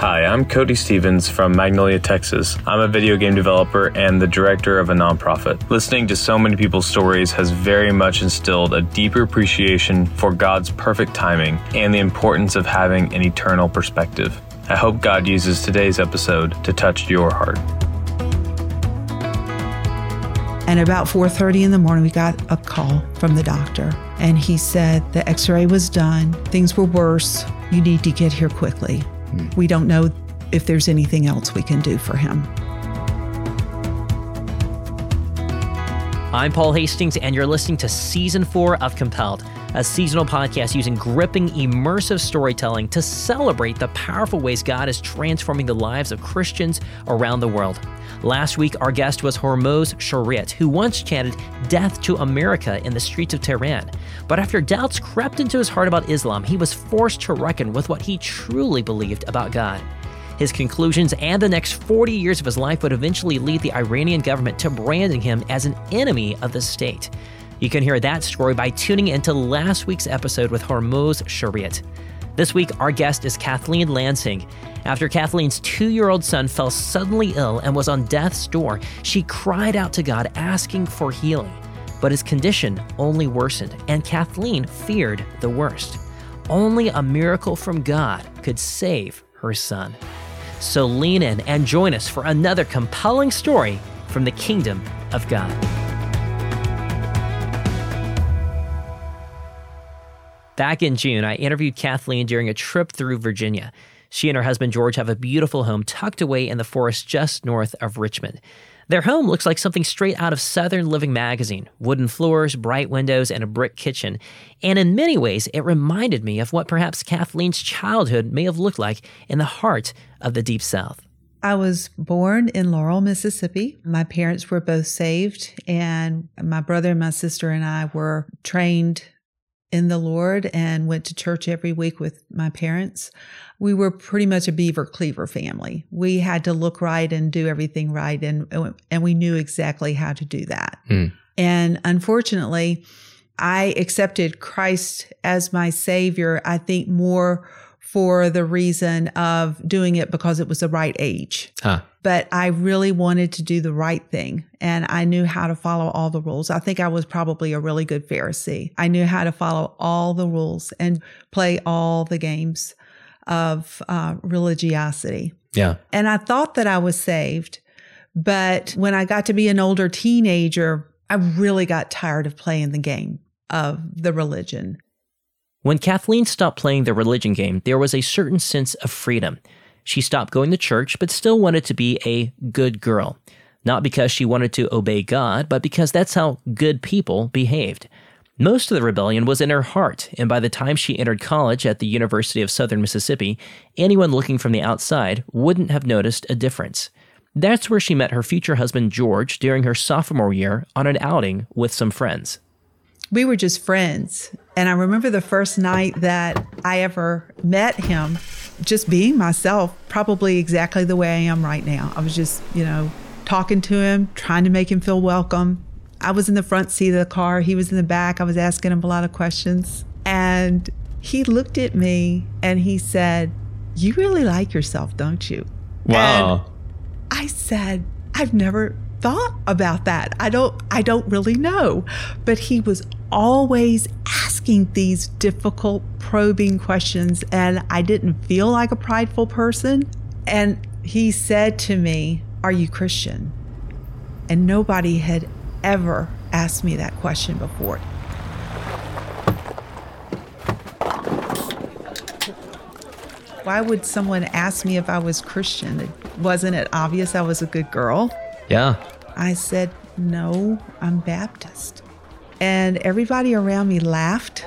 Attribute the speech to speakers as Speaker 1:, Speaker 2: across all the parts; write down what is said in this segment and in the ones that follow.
Speaker 1: Hi, I'm Cody Stevens from Magnolia, Texas. I'm a video game developer and the director of a nonprofit. Listening to so many people's stories has very much instilled a deeper appreciation for God's perfect timing and the importance of having an eternal perspective. I hope God uses today's episode to touch your heart.
Speaker 2: And about 4:30 in the morning we got a call from the doctor and he said the x-ray was done, things were worse, you need to get here quickly. Hmm. We don't know if there's anything else we can do for him.
Speaker 3: I'm Paul Hastings, and you're listening to Season 4 of Compelled, a seasonal podcast using gripping, immersive storytelling to celebrate the powerful ways God is transforming the lives of Christians around the world. Last week, our guest was Hormoz Shariat, who once chanted death to America in the streets of Tehran. But after doubts crept into his heart about Islam, he was forced to reckon with what he truly believed about God. His conclusions and the next 40 years of his life would eventually lead the Iranian government to branding him as an enemy of the state. You can hear that story by tuning into last week's episode with Hormoz Shariat. This week, our guest is Kathleen Lansing. After Kathleen's two year old son fell suddenly ill and was on death's door, she cried out to God asking for healing. But his condition only worsened, and Kathleen feared the worst. Only a miracle from God could save her son. So lean in and join us for another compelling story from the kingdom of God. Back in June, I interviewed Kathleen during a trip through Virginia. She and her husband George have a beautiful home tucked away in the forest just north of Richmond. Their home looks like something straight out of Southern Living magazine wooden floors, bright windows, and a brick kitchen. And in many ways, it reminded me of what perhaps Kathleen's childhood may have looked like in the heart of the Deep South.
Speaker 2: I was born in Laurel, Mississippi. My parents were both saved, and my brother and my sister and I were trained in the Lord and went to church every week with my parents. We were pretty much a beaver cleaver family. We had to look right and do everything right and and we knew exactly how to do that. Mm. And unfortunately, I accepted Christ as my savior I think more for the reason of doing it because it was the right age. Huh. But I really wanted to do the right thing and I knew how to follow all the rules. I think I was probably a really good Pharisee. I knew how to follow all the rules and play all the games of uh, religiosity.
Speaker 3: Yeah.
Speaker 2: And I thought that I was saved. But when I got to be an older teenager, I really got tired of playing the game of the religion.
Speaker 3: When Kathleen stopped playing the religion game, there was a certain sense of freedom. She stopped going to church, but still wanted to be a good girl. Not because she wanted to obey God, but because that's how good people behaved. Most of the rebellion was in her heart, and by the time she entered college at the University of Southern Mississippi, anyone looking from the outside wouldn't have noticed a difference. That's where she met her future husband George during her sophomore year on an outing with some friends
Speaker 2: we were just friends. And I remember the first night that I ever met him, just being myself, probably exactly the way I am right now. I was just, you know, talking to him, trying to make him feel welcome. I was in the front seat of the car, he was in the back. I was asking him a lot of questions. And he looked at me and he said, You really like yourself, don't you?
Speaker 3: Wow.
Speaker 2: And I said, I've never thought about that. I don't I don't really know. But he was always asking these difficult probing questions and I didn't feel like a prideful person and he said to me, "Are you Christian?" And nobody had ever asked me that question before. Why would someone ask me if I was Christian? Wasn't it obvious I was a good girl?
Speaker 3: Yeah.
Speaker 2: I said, No, I'm Baptist. And everybody around me laughed.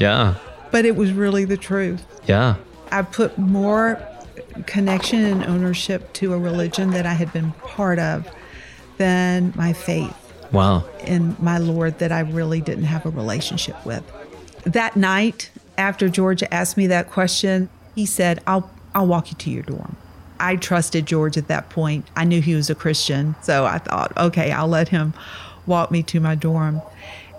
Speaker 3: Yeah.
Speaker 2: But it was really the truth.
Speaker 3: Yeah.
Speaker 2: I put more connection and ownership to a religion that I had been part of than my faith.
Speaker 3: Wow.
Speaker 2: In my Lord that I really didn't have a relationship with. That night, after Georgia asked me that question, he said, I'll I'll walk you to your dorm. I trusted George at that point. I knew he was a Christian. So I thought, okay, I'll let him walk me to my dorm.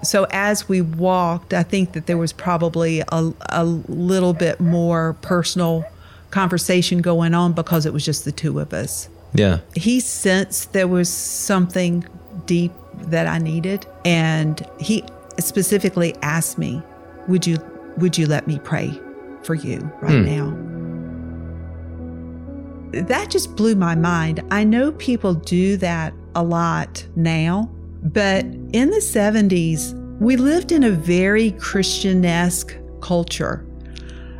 Speaker 2: So as we walked, I think that there was probably a, a little bit more personal conversation going on because it was just the two of us.
Speaker 3: Yeah.
Speaker 2: He sensed there was something deep that I needed and he specifically asked me, "Would you would you let me pray for you right hmm. now?" That just blew my mind. I know people do that a lot now, but in the 70s, we lived in a very Christianesque culture.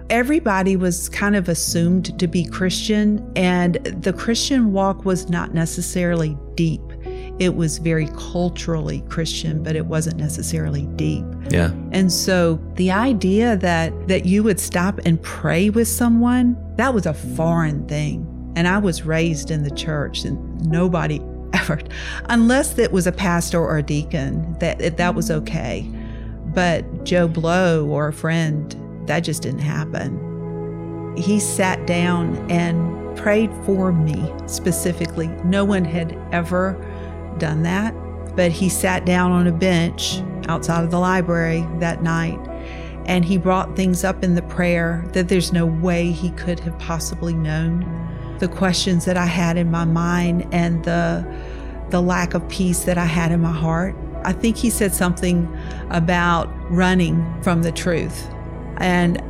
Speaker 2: Everybody was kind of assumed to be Christian, and the Christian walk was not necessarily deep. It was very culturally Christian, but it wasn't necessarily deep.
Speaker 3: Yeah.
Speaker 2: And so the idea that that you would stop and pray with someone, that was a foreign thing. And I was raised in the church and nobody ever unless it was a pastor or a deacon that that was mm-hmm. okay. But Joe Blow or a friend, that just didn't happen. He sat down and prayed for me specifically. No one had ever done that, but he sat down on a bench outside of the library that night and he brought things up in the prayer that there's no way he could have possibly known. The questions that I had in my mind and the the lack of peace that I had in my heart. I think he said something about running from the truth. And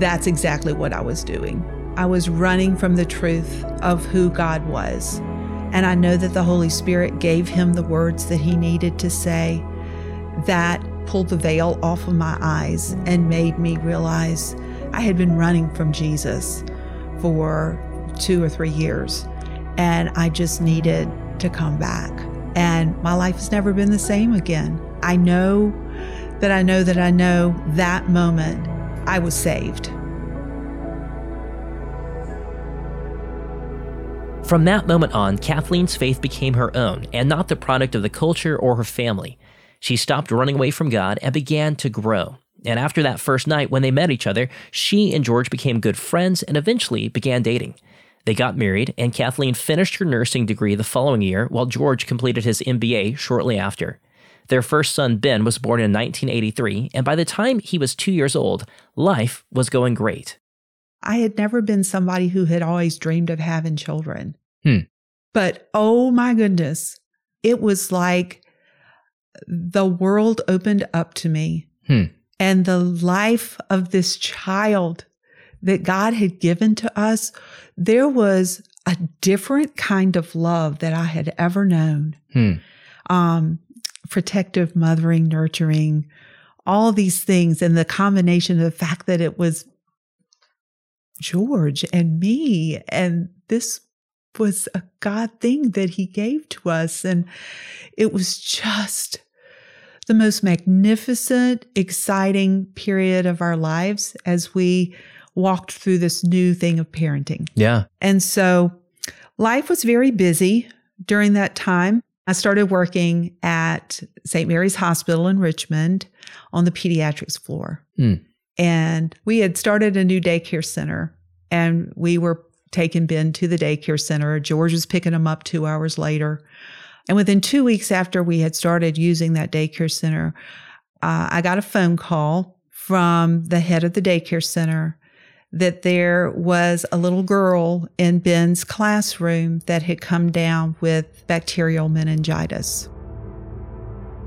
Speaker 2: that's exactly what I was doing. I was running from the truth of who God was. And I know that the Holy Spirit gave him the words that he needed to say that pulled the veil off of my eyes and made me realize I had been running from Jesus for two or three years. And I just needed to come back. And my life has never been the same again. I know that I know that I know that moment I was saved.
Speaker 3: From that moment on, Kathleen's faith became her own and not the product of the culture or her family. She stopped running away from God and began to grow. And after that first night when they met each other, she and George became good friends and eventually began dating. They got married, and Kathleen finished her nursing degree the following year, while George completed his MBA shortly after. Their first son, Ben, was born in 1983, and by the time he was two years old, life was going great.
Speaker 2: I had never been somebody who had always dreamed of having children.
Speaker 3: Hmm.
Speaker 2: But oh my goodness, it was like the world opened up to me.
Speaker 3: Hmm.
Speaker 2: And the life of this child that God had given to us, there was a different kind of love that I had ever known.
Speaker 3: Hmm.
Speaker 2: Um, protective, mothering, nurturing, all these things, and the combination of the fact that it was George and me, and this was a God thing that He gave to us. And it was just the most magnificent, exciting period of our lives as we walked through this new thing of parenting.
Speaker 3: Yeah.
Speaker 2: And so life was very busy during that time. I started working at St. Mary's Hospital in Richmond on the pediatrics floor.
Speaker 3: Mm.
Speaker 2: And we had started a new daycare center and we were taking Ben to the daycare center. George was picking him up two hours later. And within two weeks after we had started using that daycare center, uh, I got a phone call from the head of the daycare center that there was a little girl in Ben's classroom that had come down with bacterial meningitis.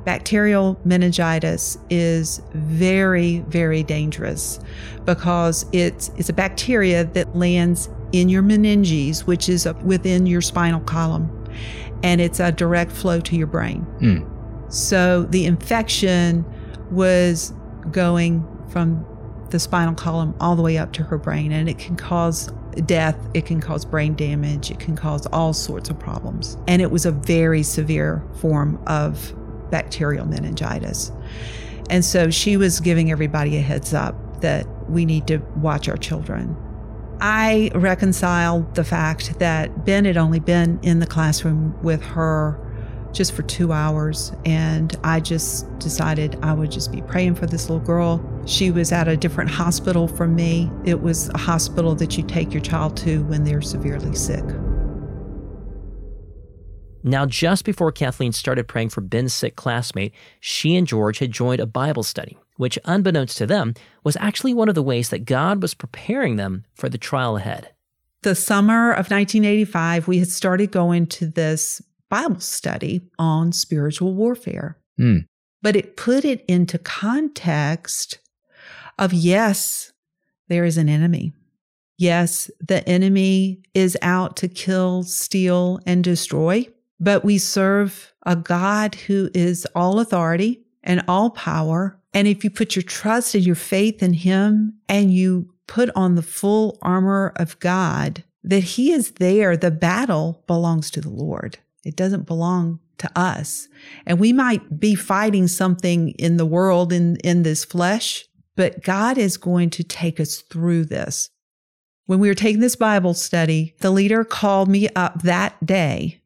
Speaker 2: Bacterial meningitis is very, very dangerous because it's, it's a bacteria that lands in your meninges, which is within your spinal column, and it's a direct flow to your brain.
Speaker 3: Mm.
Speaker 2: So the infection was going from the spinal column all the way up to her brain, and it can cause death, it can cause brain damage, it can cause all sorts of problems. And it was a very severe form of bacterial meningitis. And so she was giving everybody a heads up that we need to watch our children. I reconciled the fact that Ben had only been in the classroom with her just for two hours. And I just decided I would just be praying for this little girl. She was at a different hospital from me. It was a hospital that you take your child to when they're severely sick.
Speaker 3: Now, just before Kathleen started praying for Ben's sick classmate, she and George had joined a Bible study, which, unbeknownst to them, was actually one of the ways that God was preparing them for the trial ahead.
Speaker 2: The summer of 1985, we had started going to this Bible study on spiritual warfare.
Speaker 4: Mm.
Speaker 2: But it put it into context of yes, there is an enemy. Yes, the enemy is out to kill, steal, and destroy, but we serve a God who is all authority and all power. And if you put your trust and your faith in Him and you put on the full armor of God, that He is there, the battle belongs to the Lord. It doesn't belong to us. And we might be fighting something in the world in, in this flesh, but God is going to take us through this. When we were taking this Bible study, the leader called me up that day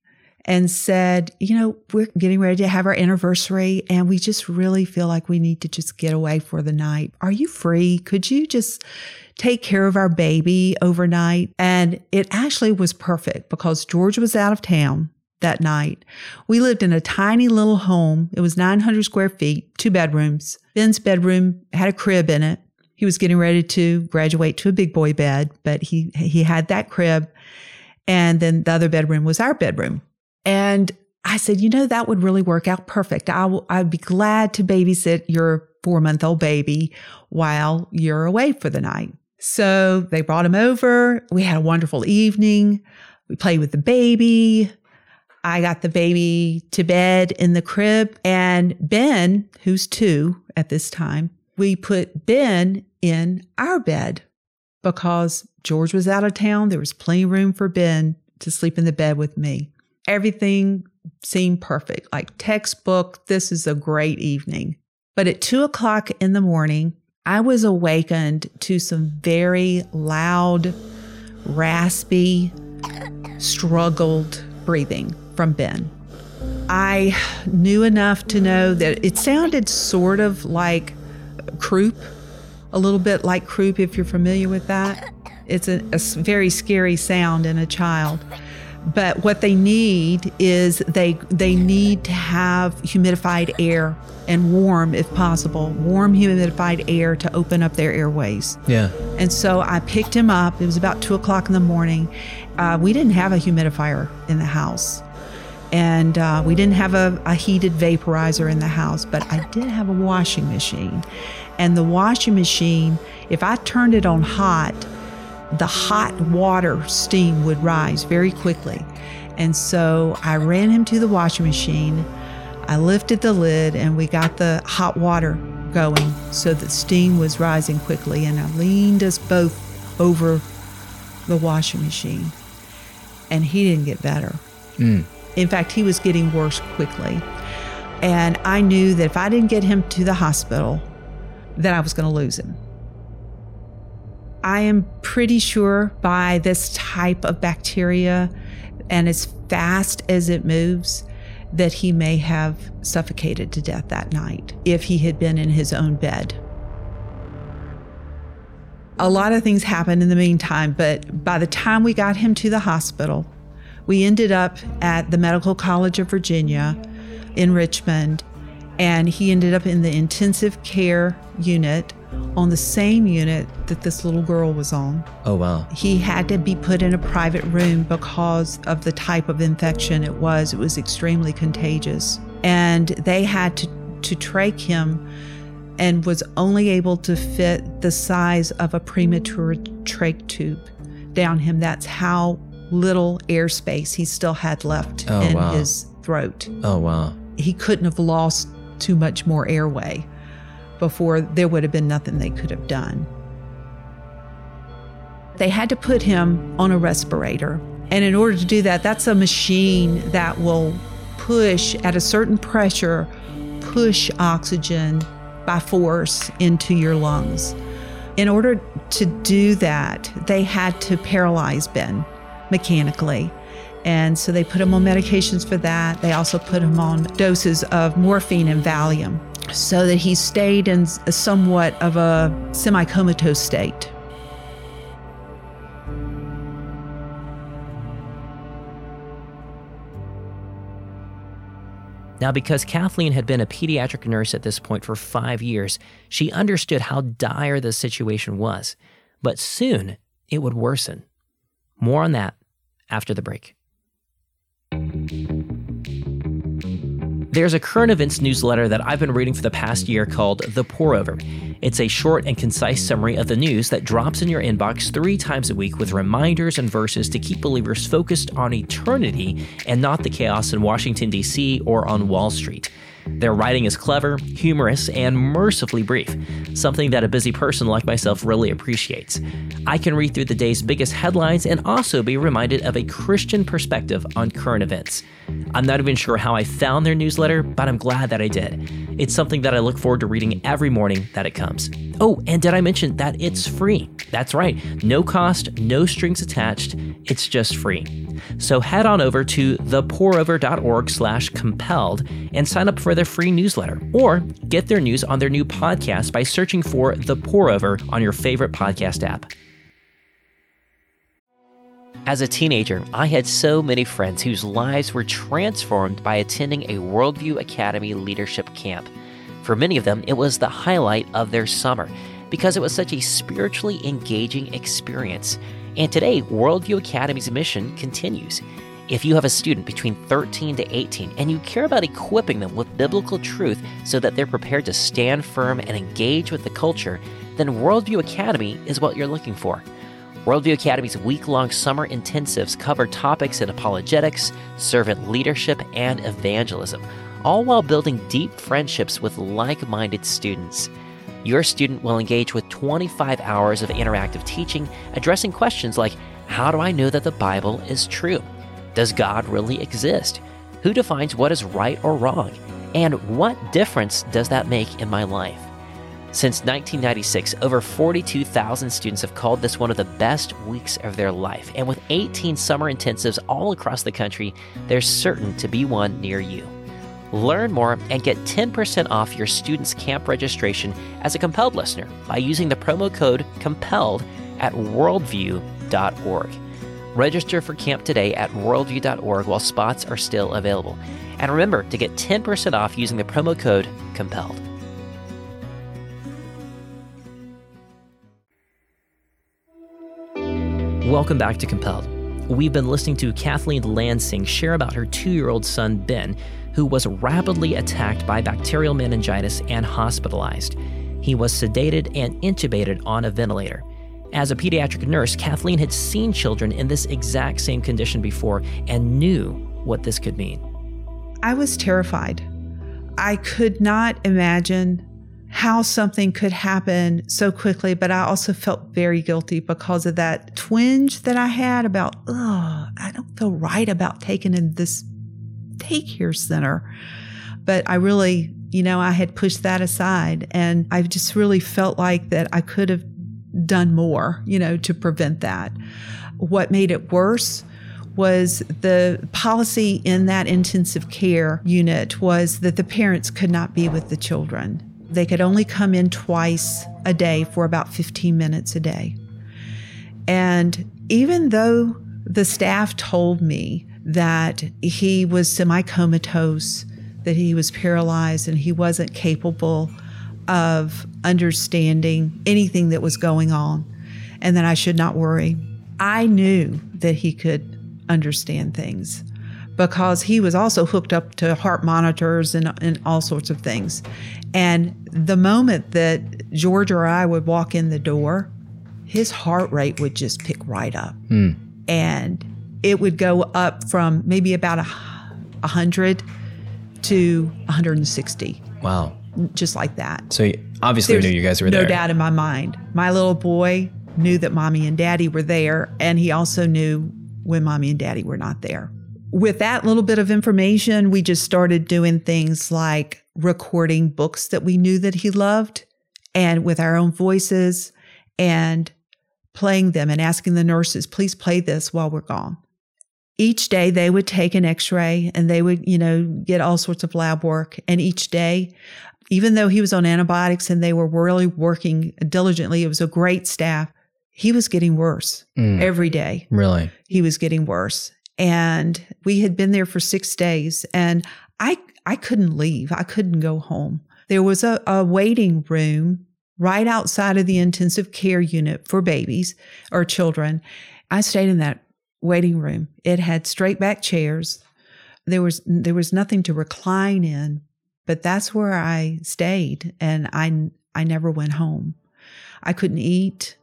Speaker 2: and said, You know, we're getting ready to have our anniversary and we just really feel like we need to just get away for the night. Are you free? Could you just take care of our baby overnight? And it actually was perfect because George was out of town that night. We lived in a tiny little home. It was 900 square feet, two bedrooms. Ben's bedroom had a crib in it. He was getting ready to graduate to a big boy bed, but he he had that crib. And then the other bedroom was our bedroom. And I said, you know, that would really work out perfect. I w- I'd be glad to babysit your four month old baby while you're away for the night. So they brought him over. We had a wonderful evening. We played with the baby. I got the baby to bed in the crib and Ben, who's two at this time, we put Ben in our bed because George was out of town. There was plenty of room for Ben to sleep in the bed with me. Everything seemed perfect, like textbook. This is a great evening. But at two o'clock in the morning, I was awakened to some very loud, raspy, struggled breathing from Ben. I knew enough to know that it sounded sort of like croup, a little bit like croup, if you're familiar with that. It's a, a very scary sound in a child. But what they need is they they need to have humidified air and warm, if possible, warm humidified air to open up their airways.
Speaker 4: Yeah.
Speaker 2: And so I picked him up. It was about two o'clock in the morning. Uh, we didn't have a humidifier in the house and uh, we didn't have a, a, heated vaporizer in the house, but I did have a washing machine. And the washing machine, if I turned it on hot, the hot water steam would rise very quickly. And so I ran him to the washing machine. I lifted the lid and we got the hot water going so the steam was rising quickly. And I leaned us both over the washing machine. And he didn't get better.
Speaker 4: Mm.
Speaker 2: In fact, he was getting worse quickly. And I knew that if I didn't get him to the hospital, that I was going to lose him. I am pretty sure by this type of bacteria and as fast as it moves, that he may have suffocated to death that night if he had been in his own bed. A lot of things happened in the meantime, but by the time we got him to the hospital, we ended up at the Medical College of Virginia in Richmond, and he ended up in the intensive care unit on the same unit that this little girl was on.
Speaker 4: Oh, wow.
Speaker 2: He had to be put in a private room because of the type of infection it was. It was extremely contagious. And they had to, to trach him and was only able to fit the size of a premature trach tube down him. That's how little airspace he still had left
Speaker 4: Oh,
Speaker 2: in
Speaker 4: wow.
Speaker 2: his throat.
Speaker 4: Oh, wow.
Speaker 2: He couldn't have lost too much more airway before there would have been nothing they could have done. They had to put him on a respirator. And in order to do that, that's a machine that will push at a certain pressure, push oxygen by force into your lungs. In order to do that, they had to paralyze Ben mechanically. And so they put him on medications for that. They also put him on doses of morphine and Valium so that he stayed in somewhat of a semi comatose state.
Speaker 3: Now, because Kathleen had been a pediatric nurse at this point for five years, she understood how dire the situation was. But soon, it would worsen. More on that after the break. There's a current events newsletter that I've been reading for the past year called The Pour Over. It's a short and concise summary of the news that drops in your inbox three times a week with reminders and verses to keep believers focused on eternity and not the chaos in Washington, D.C. or on Wall Street. Their writing is clever, humorous, and mercifully brief, something that a busy person like myself really appreciates. I can read through the day's biggest headlines and also be reminded of a Christian perspective on current events. I'm not even sure how I found their newsletter, but I'm glad that I did. It's something that I look forward to reading every morning that it comes. Oh, and did I mention that it's free? That's right, no cost, no strings attached, it's just free. So head on over to thepourover.org slash compelled and sign up for their free newsletter, or get their news on their new podcast by searching for The Pour Over on your favorite podcast app. As a teenager, I had so many friends whose lives were transformed by attending a Worldview Academy leadership camp. For many of them, it was the highlight of their summer because it was such a spiritually engaging experience. And today, Worldview Academy's mission continues. If you have a student between 13 to 18 and you care about equipping them with biblical truth so that they're prepared to stand firm and engage with the culture, then Worldview Academy is what you're looking for. Worldview Academy's week long summer intensives cover topics in apologetics, servant leadership, and evangelism, all while building deep friendships with like minded students. Your student will engage with 25 hours of interactive teaching addressing questions like How do I know that the Bible is true? Does God really exist? Who defines what is right or wrong? And what difference does that make in my life? Since 1996, over 42,000 students have called this one of the best weeks of their life. And with 18 summer intensives all across the country, there's certain to be one near you. Learn more and get 10% off your student's camp registration as a compelled listener by using the promo code COMPELLED at worldview.org. Register for camp today at worldview.org while spots are still available. And remember to get 10% off using the promo code COMPELLED. Welcome back to Compelled. We've been listening to Kathleen Lansing share about her two year old son, Ben, who was rapidly attacked by bacterial meningitis and hospitalized. He was sedated and intubated on a ventilator. As a pediatric nurse, Kathleen had seen children in this exact same condition before and knew what this could mean.
Speaker 2: I was terrified. I could not imagine how something could happen so quickly, but I also felt very guilty because of that twinge that I had about, oh, I don't feel right about taking in this daycare center. But I really, you know, I had pushed that aside and I just really felt like that I could have done more, you know, to prevent that. What made it worse was the policy in that intensive care unit was that the parents could not be with the children. They could only come in twice a day for about 15 minutes a day. And even though the staff told me that he was semi comatose, that he was paralyzed, and he wasn't capable of understanding anything that was going on, and that I should not worry, I knew that he could understand things because he was also hooked up to heart monitors and, and all sorts of things. And the moment that George or I would walk in the door, his heart rate would just pick right up.
Speaker 4: Mm.
Speaker 2: And it would go up from maybe about a, 100 to 160.
Speaker 4: Wow.
Speaker 2: Just like that.
Speaker 4: So you obviously
Speaker 2: There's
Speaker 4: knew you guys were
Speaker 2: no
Speaker 4: there.
Speaker 2: No doubt in my mind. My little boy knew that mommy and daddy were there, and he also knew when mommy and daddy were not there. With that little bit of information, we just started doing things like recording books that we knew that he loved and with our own voices and playing them and asking the nurses, please play this while we're gone. Each day they would take an x-ray and they would, you know, get all sorts of lab work. And each day, even though he was on antibiotics and they were really working diligently, it was a great staff. He was getting worse
Speaker 4: Mm.
Speaker 2: every day.
Speaker 4: Really?
Speaker 2: He was getting worse. And we had been there for six days and I, I couldn't leave. I couldn't go home. There was a, a waiting room right outside of the intensive care unit for babies or children. I stayed in that waiting room. It had straight back chairs. There was there was nothing to recline in, but that's where I stayed and I I never went home. I couldn't eat.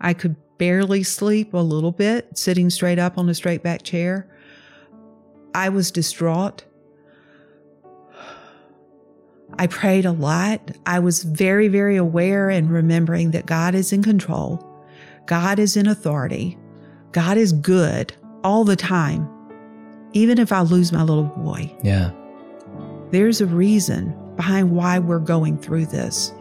Speaker 2: I could barely sleep a little bit sitting straight up on a straight back chair. I was distraught. I prayed a lot. I was very, very aware and remembering that God is in control. God is in authority. God is good all the time, even if I lose my little boy.
Speaker 3: Yeah.
Speaker 2: There's a reason behind why we're going through this.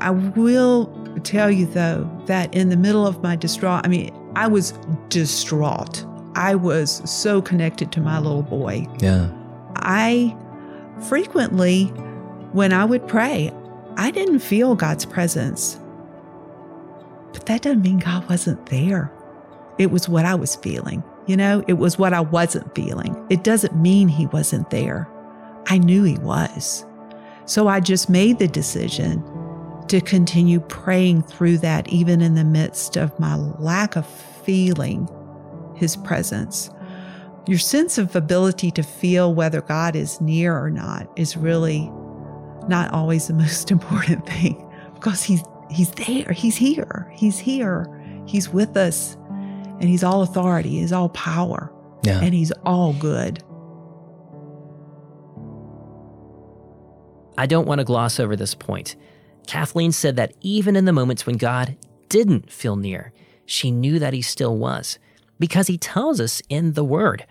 Speaker 2: I will tell you, though, that in the middle of my distraught, I mean, I was distraught. I was so connected to my little boy.
Speaker 3: Yeah.
Speaker 2: I frequently, when I would pray, I didn't feel God's presence. But that doesn't mean God wasn't there. It was what I was feeling. You know, it was what I wasn't feeling. It doesn't mean He wasn't there. I knew He was. So I just made the decision to continue praying through that, even in the midst of my lack of feeling His presence. Your sense of ability to feel whether God is near or not is really not always the most important thing because He's He's there. He's here. He's here. He's with us. And He's all authority, He's all power,
Speaker 3: Yeah.
Speaker 2: and He's all good.
Speaker 3: I don't want to gloss over this point. Kathleen said that even in the moments when God didn't feel near, she knew that He still was, because He tells us in the Word.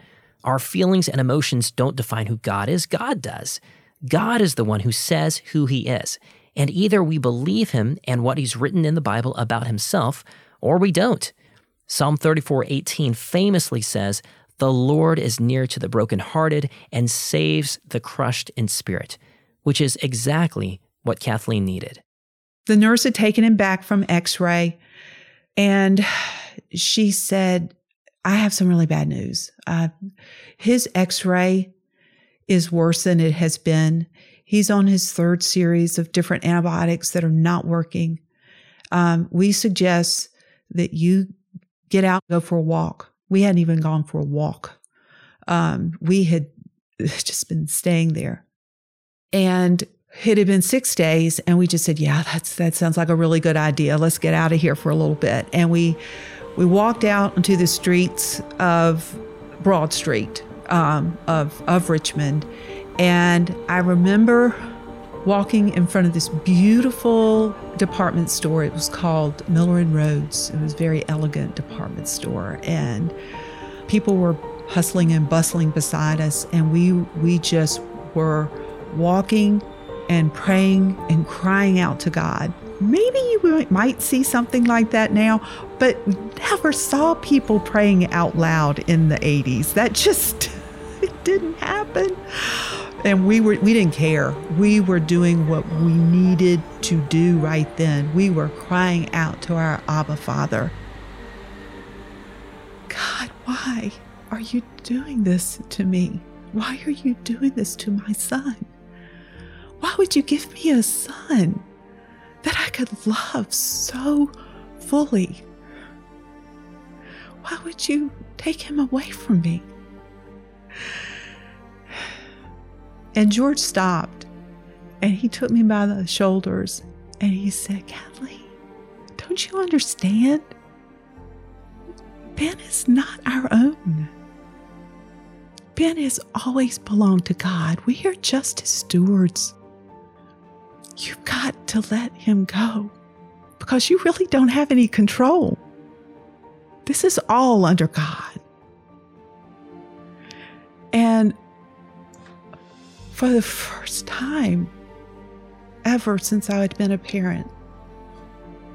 Speaker 3: Our feelings and emotions don't define who God is, God does. God is the one who says who He is. And either we believe Him and what He's written in the Bible about Himself, or we don't. Psalm 34:18 famously says, "The Lord is near to the brokenhearted and saves the crushed in spirit," which is exactly what Kathleen needed.
Speaker 2: The nurse had taken him back from x ray, and she said, I have some really bad news. Uh, his x ray is worse than it has been. He's on his third series of different antibiotics that are not working. Um, we suggest that you get out, go for a walk. We hadn't even gone for a walk. Um, we had just been staying there. And it had been six days, and we just said, "Yeah, that's that sounds like a really good idea. Let's get out of here for a little bit." And we we walked out into the streets of Broad Street um, of of Richmond, and I remember walking in front of this beautiful department store. It was called Miller and Rhoads. It was a very elegant department store, and people were hustling and bustling beside us, and we we just were walking and praying and crying out to God. Maybe you might see something like that now, but never saw people praying out loud in the 80s. That just it didn't happen. And we were we didn't care. We were doing what we needed to do right then. We were crying out to our Abba Father. God, why are you doing this to me? Why are you doing this to my son? Why would you give me a son that I could love so fully? Why would you take him away from me? And George stopped and he took me by the shoulders and he said, Kathleen, don't you understand? Ben is not our own. Ben has always belonged to God. We are just his stewards. You've got to let him go because you really don't have any control. This is all under God. And for the first time ever since I had been a parent,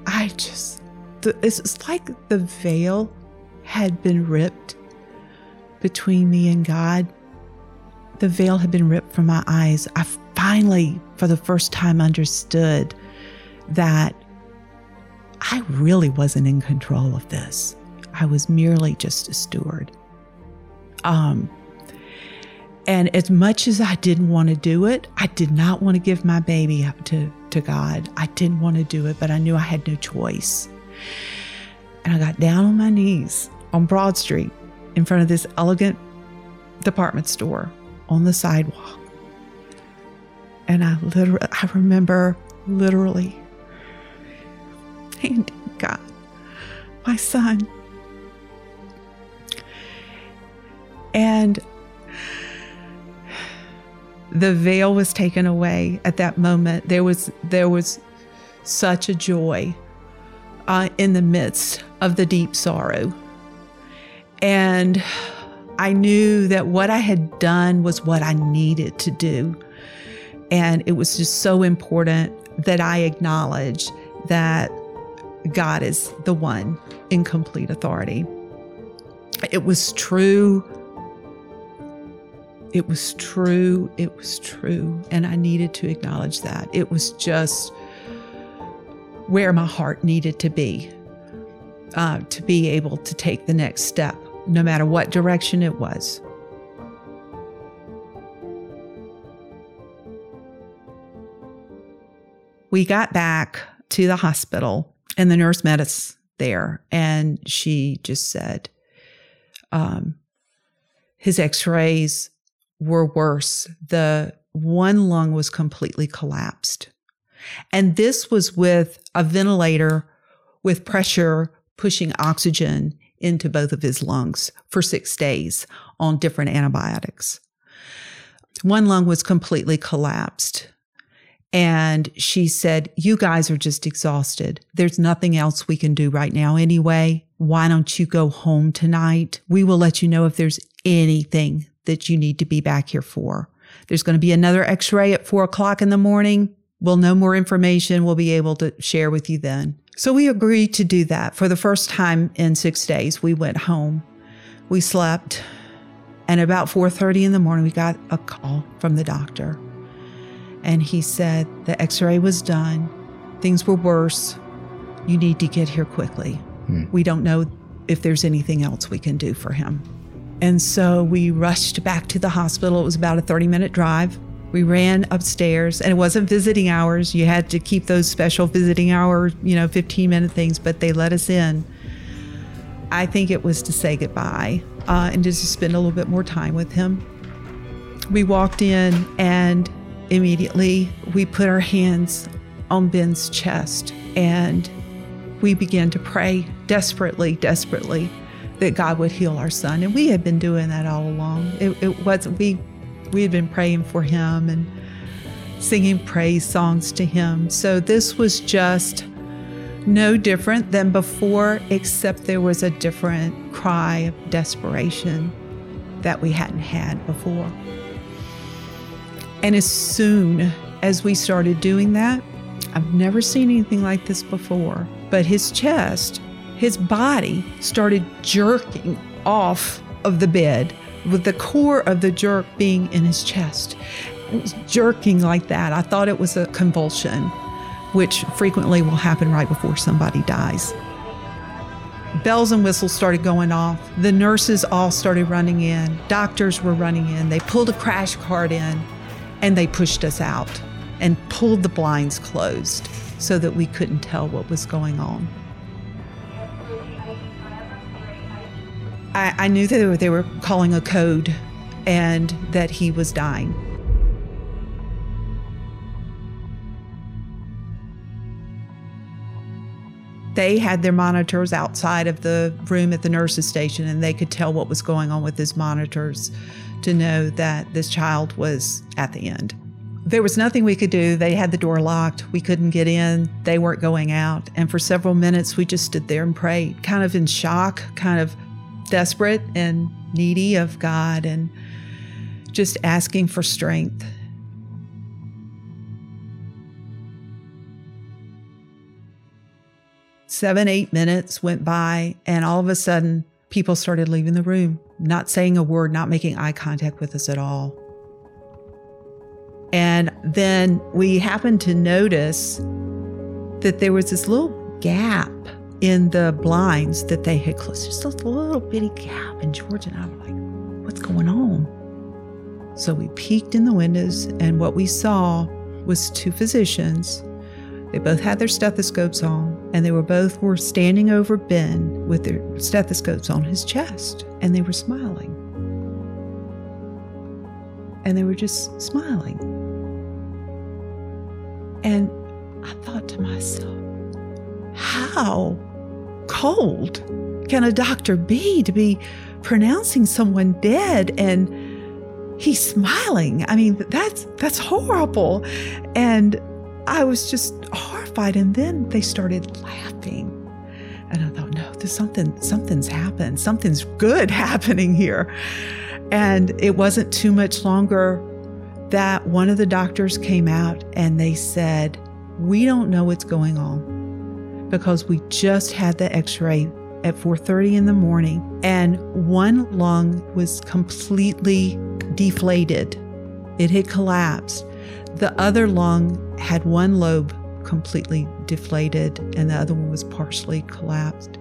Speaker 2: I just, it's like the veil had been ripped between me and God. The veil had been ripped from my eyes. I finally, for the first time, understood that I really wasn't in control of this. I was merely just a steward. Um, and as much as I didn't want to do it, I did not want to give my baby up to, to God. I didn't want to do it, but I knew I had no choice. And I got down on my knees on Broad Street in front of this elegant department store on the sidewalk. And I literally, I remember literally handing God my son. And the veil was taken away at that moment. There was there was such a joy uh, in the midst of the deep sorrow, and I knew that what I had done was what I needed to do, and it was just so important that I acknowledge that God is the one in complete authority. It was true it was true. It was true. And I needed to acknowledge that. It was just where my heart needed to be uh, to be able to take the next step, no matter what direction it was. We got back to the hospital, and the nurse met us there, and she just said, um, his x rays were worse. The one lung was completely collapsed. And this was with a ventilator with pressure pushing oxygen into both of his lungs for six days on different antibiotics. One lung was completely collapsed. And she said, You guys are just exhausted. There's nothing else we can do right now anyway. Why don't you go home tonight? We will let you know if there's anything that you need to be back here for. There's going to be another x ray at four o'clock in the morning. We'll know more information. We'll be able to share with you then. So we agreed to do that. For the first time in six days, we went home. We slept. And about 4:30 in the morning, we got a call from the doctor. And he said the x-ray was done. Things were worse. You need to get here quickly. Hmm. We don't know if there's anything else we can do for him. And so we rushed back to the hospital. It was about a 30 minute drive. We ran upstairs and it wasn't visiting hours. You had to keep those special visiting hour, you know, 15 minute things, but they let us in. I think it was to say goodbye uh, and just to spend a little bit more time with him. We walked in and immediately we put our hands on Ben's chest and we began to pray desperately, desperately that God would heal our son. And we had been doing that all along. It, it was we we had been praying for him and singing praise songs to him. So this was just no different than before, except there was a different cry of desperation that we hadn't had before. And as soon as we started doing that, I've never seen anything like this before, but his chest his body started jerking off of the bed, with the core of the jerk being in his chest. It was jerking like that. I thought it was a convulsion, which frequently will happen right before somebody dies. Bells and whistles started going off. The nurses all started running in. Doctors were running in. They pulled a crash cart in and they pushed us out and pulled the blinds closed so that we couldn't tell what was going on. I, I knew that they were, they were calling a code and that he was dying. They had their monitors outside of the room at the nurse's station, and they could tell what was going on with his monitors to know that this child was at the end. There was nothing we could do. They had the door locked. We couldn't get in. They weren't going out. And for several minutes, we just stood there and prayed, kind of in shock, kind of desperate and needy of God and just asking for strength. Seven, eight minutes went by, and all of a sudden, people started leaving the room, not saying a word, not making eye contact with us at all. And then we happened to notice that there was this little gap in the blinds that they had closed. Just a little bitty gap. And George and I were like, what's going on? So we peeked in the windows, and what we saw was two physicians They both had their stethoscopes on, and they were both were standing over Ben with their stethoscopes on his chest, and they were smiling. And they were just smiling. And I thought to myself, how cold can a doctor be to be pronouncing someone dead and he's smiling? I mean, that's that's horrible. And I was just horrified. And then they started laughing. And I thought, no, there's something, something's happened. Something's good happening here. And it wasn't too much longer that one of the doctors came out and they said, We don't know what's going on because we just had the x-ray at 4:30 in the morning and one lung was completely deflated. It had collapsed. The other lung had one lobe completely deflated and the other one was partially collapsed.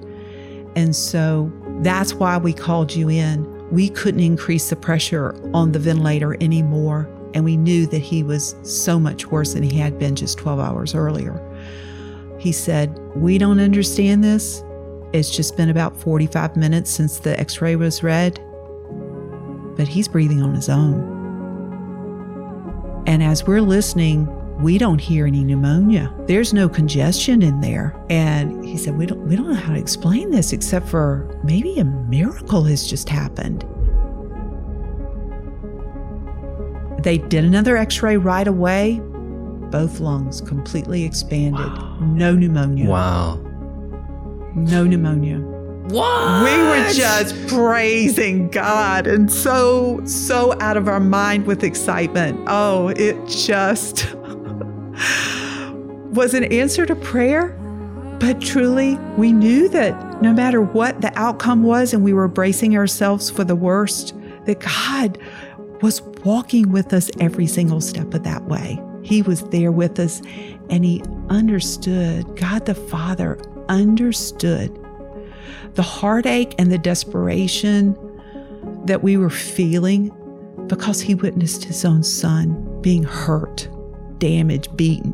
Speaker 2: And so that's why we called you in. We couldn't increase the pressure on the ventilator anymore. And we knew that he was so much worse than he had been just 12 hours earlier. He said, We don't understand this. It's just been about 45 minutes since the x ray was read, but he's breathing on his own. And as we're listening, we don't hear any pneumonia. There's no congestion in there. And he said, we don't, we don't know how to explain this except for maybe a miracle has just happened. They did another x ray right away. Both lungs completely expanded.
Speaker 3: Wow.
Speaker 2: No pneumonia.
Speaker 3: Wow.
Speaker 2: No pneumonia.
Speaker 3: What?
Speaker 2: We were just praising God and so, so out of our mind with excitement. Oh, it just was an answer to prayer. But truly, we knew that no matter what the outcome was, and we were bracing ourselves for the worst, that God was walking with us every single step of that way. He was there with us and He understood, God the Father understood the heartache and the desperation that we were feeling because He witnessed His own Son being hurt, damaged, beaten.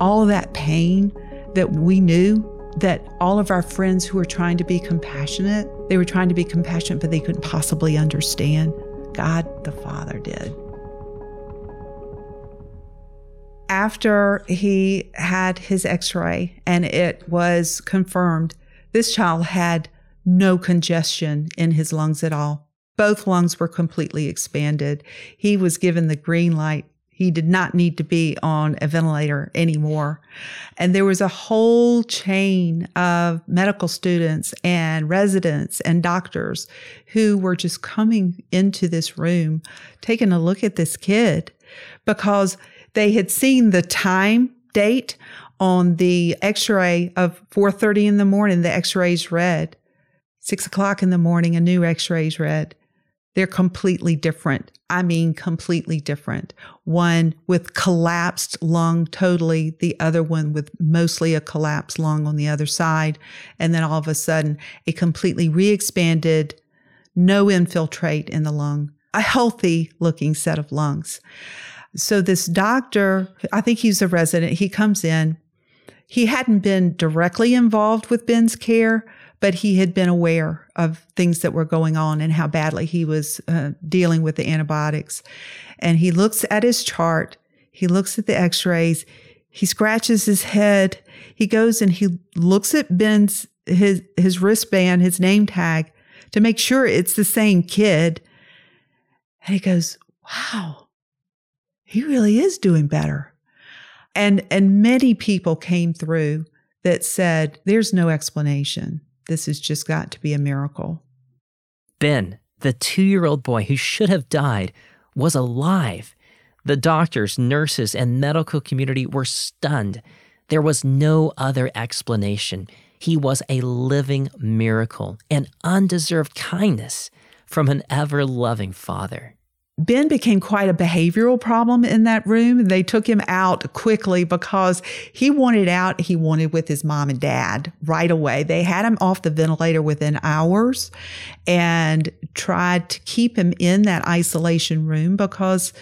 Speaker 2: All of that pain that we knew that all of our friends who were trying to be compassionate, they were trying to be compassionate, but they couldn't possibly understand. God the Father did. After he had his x ray and it was confirmed, this child had no congestion in his lungs at all. Both lungs were completely expanded. He was given the green light. He did not need to be on a ventilator anymore. And there was a whole chain of medical students and residents and doctors who were just coming into this room, taking a look at this kid because they had seen the time date on the x-ray of 4.30 in the morning. The x-rays read 6 o'clock in the morning a new x-rays read they're completely different. I mean completely different. One with collapsed lung totally the other one with mostly a collapsed lung on the other side. And then all of a sudden a completely re-expanded. No infiltrate in the lung. A healthy looking set of lungs so this doctor, I think he's a resident, he comes in. He hadn't been directly involved with Ben's care, but he had been aware of things that were going on and how badly he was uh, dealing with the antibiotics. And he looks at his chart, he looks at the x rays, he scratches his head, he goes and he looks at Ben's his his wristband, his name tag to make sure it's the same kid. And he goes, Wow, he really is doing better. And and many people came through that said there's no explanation. This has just got to be a miracle.
Speaker 3: Ben, the 2-year-old boy who should have died, was alive. The doctors, nurses, and medical community were stunned. There was no other explanation. He was a living miracle, an undeserved kindness from an ever loving father.
Speaker 2: Ben became quite a behavioral problem in that room. They took him out quickly because he wanted out. He wanted with his mom and dad right away. They had him off the ventilator within hours and tried to keep him in that isolation room because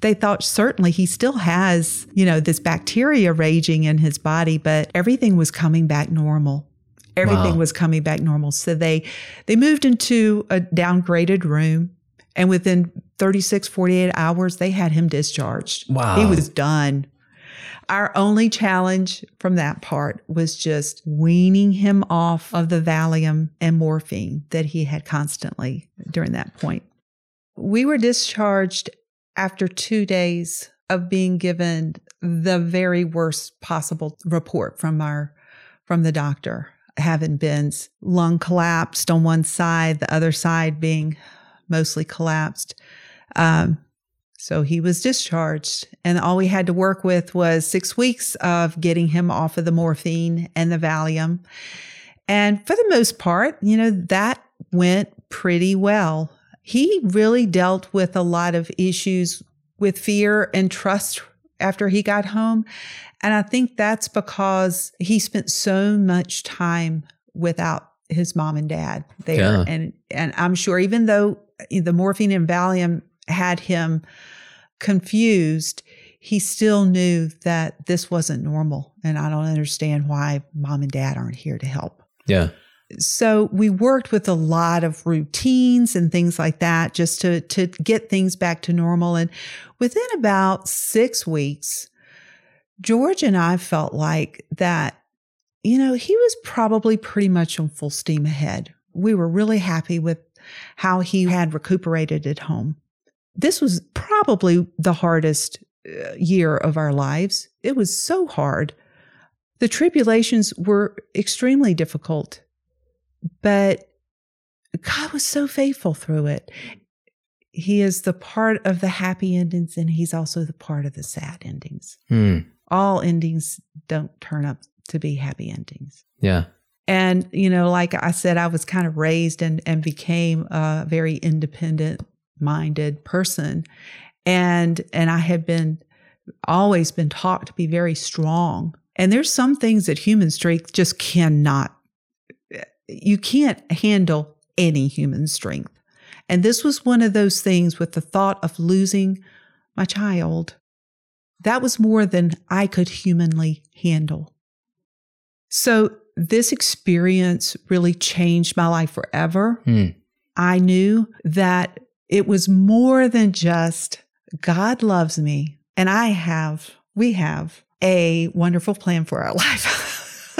Speaker 2: they thought certainly he still has, you know, this bacteria raging in his body, but everything was coming back normal. Everything
Speaker 3: Wow.
Speaker 2: was coming back normal. So they they moved into a downgraded room and within 36 48 hours they had him discharged.
Speaker 3: Wow.
Speaker 2: He was done. Our only challenge from that part was just weaning him off of the Valium and morphine that he had constantly during that point. We were discharged after two days of being given the very worst possible report from our from the doctor having Ben's lung collapsed on one side, the other side being mostly collapsed. Um, so he was discharged, and all we had to work with was six weeks of getting him off of the morphine and the Valium. And for the most part, you know, that went pretty well. He really dealt with a lot of issues with fear and trust after he got home. And I think that's because he spent so much time without his mom and dad there.
Speaker 3: Yeah.
Speaker 2: And and I'm sure even though the morphine and Valium had him confused, he still knew that this wasn't normal. And I don't understand why mom and dad aren't here to help.
Speaker 3: Yeah.
Speaker 2: So we worked with a lot of routines and things like that just to to get things back to normal. And within about six weeks, George and I felt like that, you know, he was probably pretty much on full steam ahead. We were really happy with how he had recuperated at home. This was probably the hardest uh, year of our lives. It was so hard. The tribulations were extremely difficult, but God was so faithful through it. He is the part of the happy endings, and He's also the part of the sad endings.
Speaker 3: Hmm.
Speaker 2: All endings don't turn up to be happy endings.
Speaker 3: Yeah.
Speaker 2: And, you know, like I said, I was kind of raised and, and became a very independent minded person. And, and I have been always been taught to be very strong. And there's some things that human strength just cannot, you can't handle any human strength. And this was one of those things with the thought of losing my child. That was more than I could humanly handle. So this experience really changed my life forever.
Speaker 3: Hmm.
Speaker 2: I knew that it was more than just God loves me and I have, we have a wonderful plan for our life.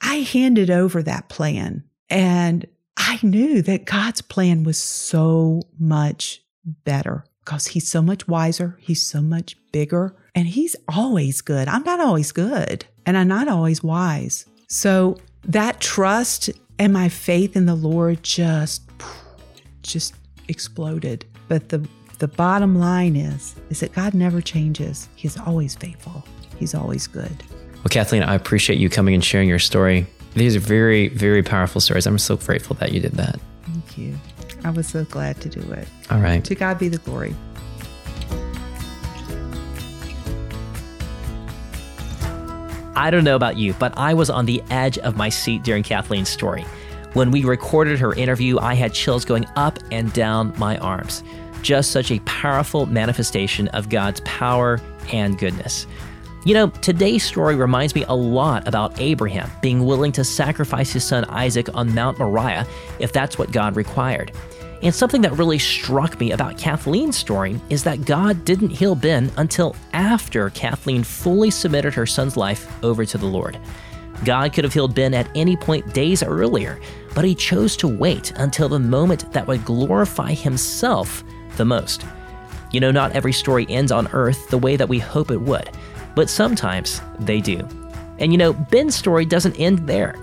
Speaker 2: I handed over that plan and I knew that God's plan was so much better because he's so much wiser, he's so much bigger, and he's always good. I'm not always good, and I'm not always wise. So that trust and my faith in the Lord just just exploded. But the the bottom line is is that God never changes. He's always faithful. He's always good.
Speaker 3: Well, Kathleen, I appreciate you coming and sharing your story. These are very, very powerful stories. I'm so grateful that you did that.
Speaker 2: Thank you. I was so glad to do it.
Speaker 3: All right.
Speaker 2: To God be the glory.
Speaker 3: I don't know about you, but I was on the edge of my seat during Kathleen's story. When we recorded her interview, I had chills going up and down my arms. Just such a powerful manifestation of God's power and goodness. You know, today's story reminds me a lot about Abraham being willing to sacrifice his son Isaac on Mount Moriah if that's what God required. And something that really struck me about Kathleen's story is that God didn't heal Ben until after Kathleen fully submitted her son's life over to the Lord. God could have healed Ben at any point days earlier, but he chose to wait until the moment that would glorify himself the most. You know, not every story ends on earth the way that we hope it would, but sometimes they do. And you know, Ben's story doesn't end there.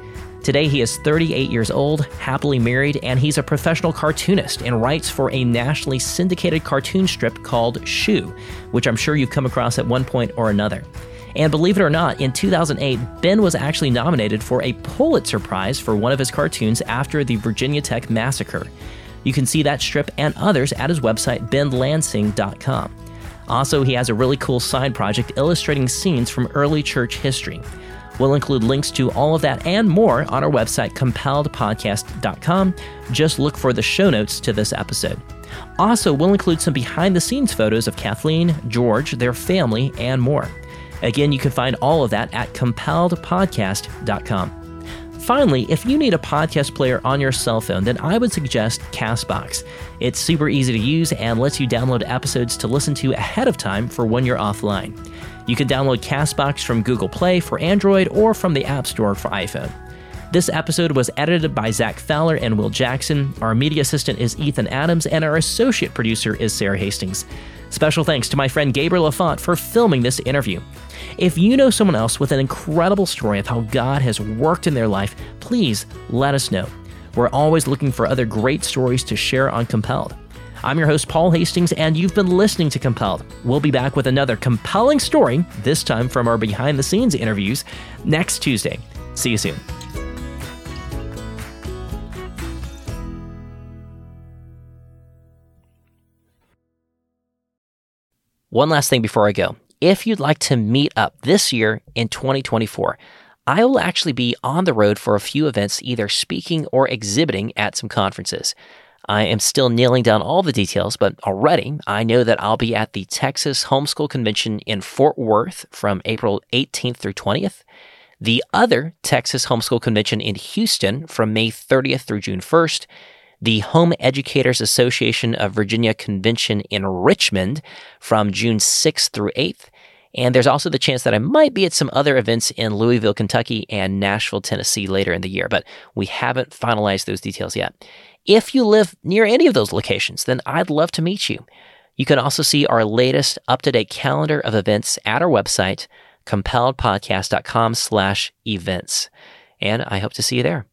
Speaker 3: Today, he is 38 years old, happily married, and he's a professional cartoonist and writes for a nationally syndicated cartoon strip called Shoe, which I'm sure you've come across at one point or another. And believe it or not, in 2008, Ben was actually nominated for a Pulitzer Prize for one of his cartoons after the Virginia Tech massacre. You can see that strip and others at his website, benlansing.com. Also, he has a really cool side project illustrating scenes from early church history. We'll include links to all of that and more on our website, compelledpodcast.com. Just look for the show notes to this episode. Also, we'll include some behind the scenes photos of Kathleen, George, their family, and more. Again, you can find all of that at compelledpodcast.com. Finally, if you need a podcast player on your cell phone, then I would suggest Castbox. It's super easy to use and lets you download episodes to listen to ahead of time for when you're offline. You can download Castbox from Google Play for Android or from the App Store for iPhone. This episode was edited by Zach Fowler and Will Jackson. Our media assistant is Ethan Adams, and our associate producer is Sarah Hastings. Special thanks to my friend Gabriel Lafont for filming this interview. If you know someone else with an incredible story of how God has worked in their life, please let us know. We're always looking for other great stories to share on Compelled. I'm your host, Paul Hastings, and you've been listening to Compelled. We'll be back with another compelling story, this time from our behind the scenes interviews, next Tuesday. See you soon. One last thing before I go. If you'd like to meet up this year in 2024, I will actually be on the road for a few events, either speaking or exhibiting at some conferences. I am still nailing down all the details, but already I know that I'll be at the Texas Homeschool Convention in Fort Worth from April 18th through 20th, the other Texas Homeschool Convention in Houston from May 30th through June 1st, the Home Educators Association of Virginia Convention in Richmond from June 6th through 8th, and there's also the chance that I might be at some other events in Louisville, Kentucky and Nashville, Tennessee later in the year, but we haven't finalized those details yet. If you live near any of those locations, then I'd love to meet you. You can also see our latest up-to-date calendar of events at our website, compelledpodcast.com slash events. And I hope to see you there.